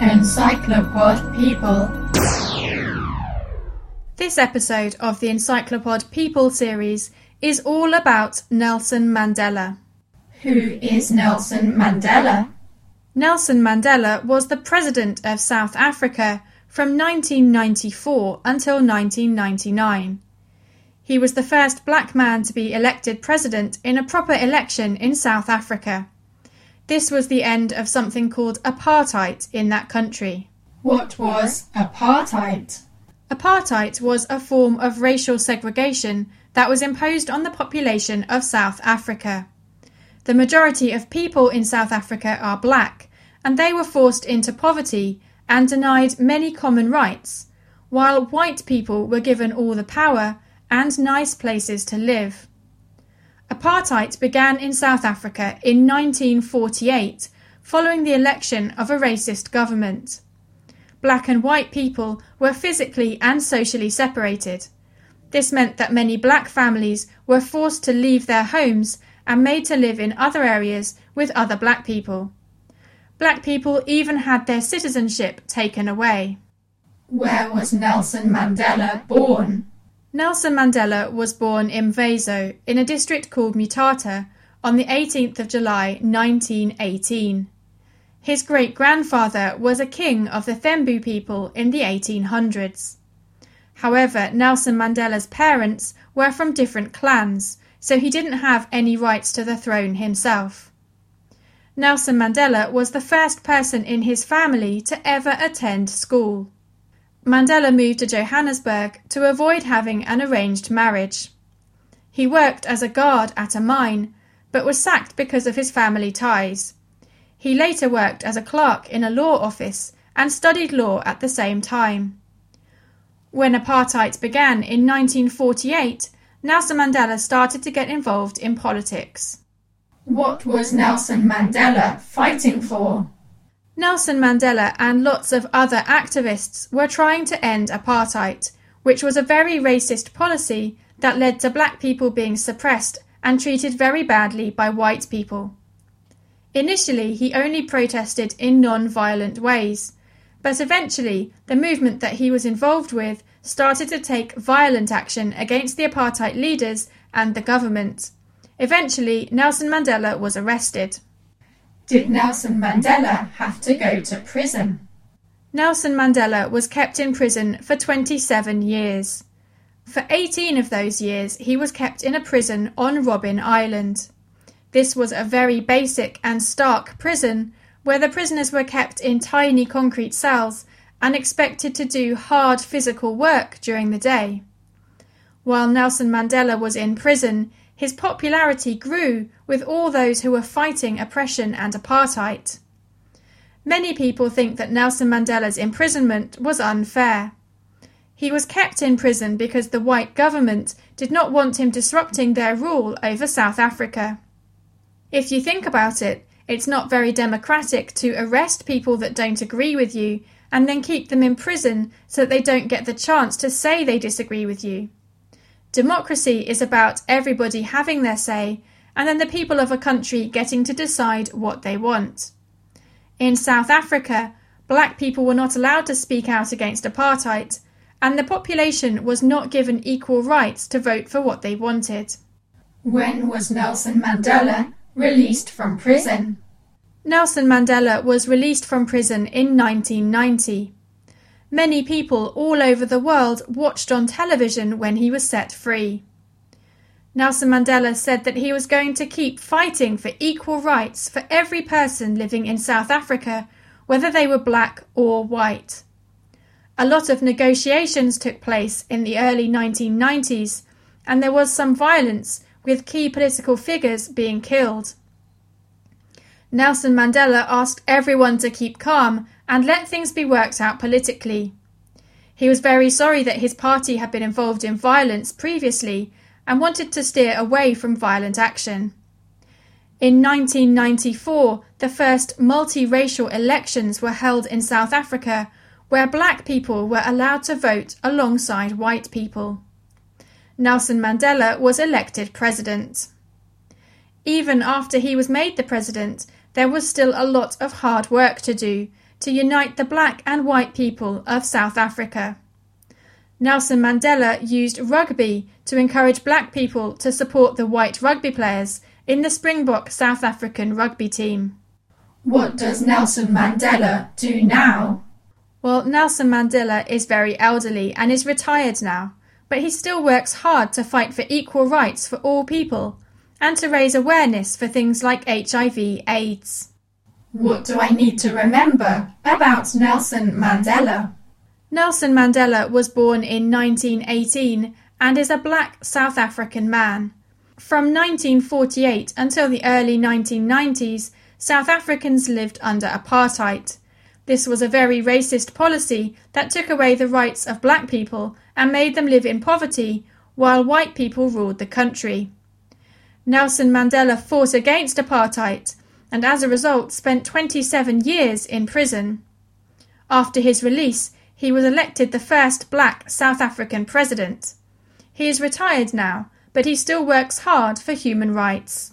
Encyclopod People. This episode of the Encyclopod People series is all about Nelson Mandela. Who is Nelson Mandela? Nelson Mandela was the President of South Africa from 1994 until 1999. He was the first black man to be elected president in a proper election in South Africa. This was the end of something called apartheid in that country. What was apartheid? Apartheid was a form of racial segregation that was imposed on the population of South Africa. The majority of people in South Africa are black, and they were forced into poverty and denied many common rights, while white people were given all the power and nice places to live. Apartheid began in South Africa in 1948 following the election of a racist government. Black and white people were physically and socially separated. This meant that many black families were forced to leave their homes and made to live in other areas with other black people. Black people even had their citizenship taken away. Where was Nelson Mandela born? Nelson Mandela was born in Mvezo in a district called Mutata on the 18th of July 1918. His great grandfather was a king of the Thembu people in the 1800s. However, Nelson Mandela's parents were from different clans, so he didn't have any rights to the throne himself. Nelson Mandela was the first person in his family to ever attend school. Mandela moved to Johannesburg to avoid having an arranged marriage. He worked as a guard at a mine, but was sacked because of his family ties. He later worked as a clerk in a law office and studied law at the same time. When apartheid began in 1948, Nelson Mandela started to get involved in politics. What was Nelson Mandela fighting for? Nelson Mandela and lots of other activists were trying to end apartheid, which was a very racist policy that led to black people being suppressed and treated very badly by white people. Initially, he only protested in non violent ways, but eventually, the movement that he was involved with started to take violent action against the apartheid leaders and the government. Eventually, Nelson Mandela was arrested. Did Nelson Mandela have to go to prison? Nelson Mandela was kept in prison for 27 years. For 18 of those years, he was kept in a prison on Robben Island. This was a very basic and stark prison where the prisoners were kept in tiny concrete cells and expected to do hard physical work during the day. While Nelson Mandela was in prison, his popularity grew with all those who were fighting oppression and apartheid. Many people think that Nelson Mandela's imprisonment was unfair. He was kept in prison because the white government did not want him disrupting their rule over South Africa. If you think about it, it's not very democratic to arrest people that don't agree with you and then keep them in prison so that they don't get the chance to say they disagree with you. Democracy is about everybody having their say and then the people of a country getting to decide what they want. In South Africa, black people were not allowed to speak out against apartheid, and the population was not given equal rights to vote for what they wanted. When was Nelson Mandela released from prison? Nelson Mandela was released from prison in 1990. Many people all over the world watched on television when he was set free. Nelson Mandela said that he was going to keep fighting for equal rights for every person living in South Africa, whether they were black or white. A lot of negotiations took place in the early 1990s, and there was some violence, with key political figures being killed. Nelson Mandela asked everyone to keep calm and let things be worked out politically. He was very sorry that his party had been involved in violence previously and wanted to steer away from violent action. In 1994, the first multiracial elections were held in South Africa, where black people were allowed to vote alongside white people. Nelson Mandela was elected president. Even after he was made the president, there was still a lot of hard work to do to unite the black and white people of South Africa. Nelson Mandela used rugby to encourage black people to support the white rugby players in the Springbok South African rugby team. What does Nelson Mandela do now? Well, Nelson Mandela is very elderly and is retired now, but he still works hard to fight for equal rights for all people and to raise awareness for things like HIV AIDS. What do I need to remember about Nelson Mandela? Nelson Mandela was born in 1918 and is a black South African man. From 1948 until the early 1990s, South Africans lived under apartheid. This was a very racist policy that took away the rights of black people and made them live in poverty while white people ruled the country. Nelson Mandela fought against apartheid and as a result spent 27 years in prison. After his release, he was elected the first black South African president. He is retired now, but he still works hard for human rights.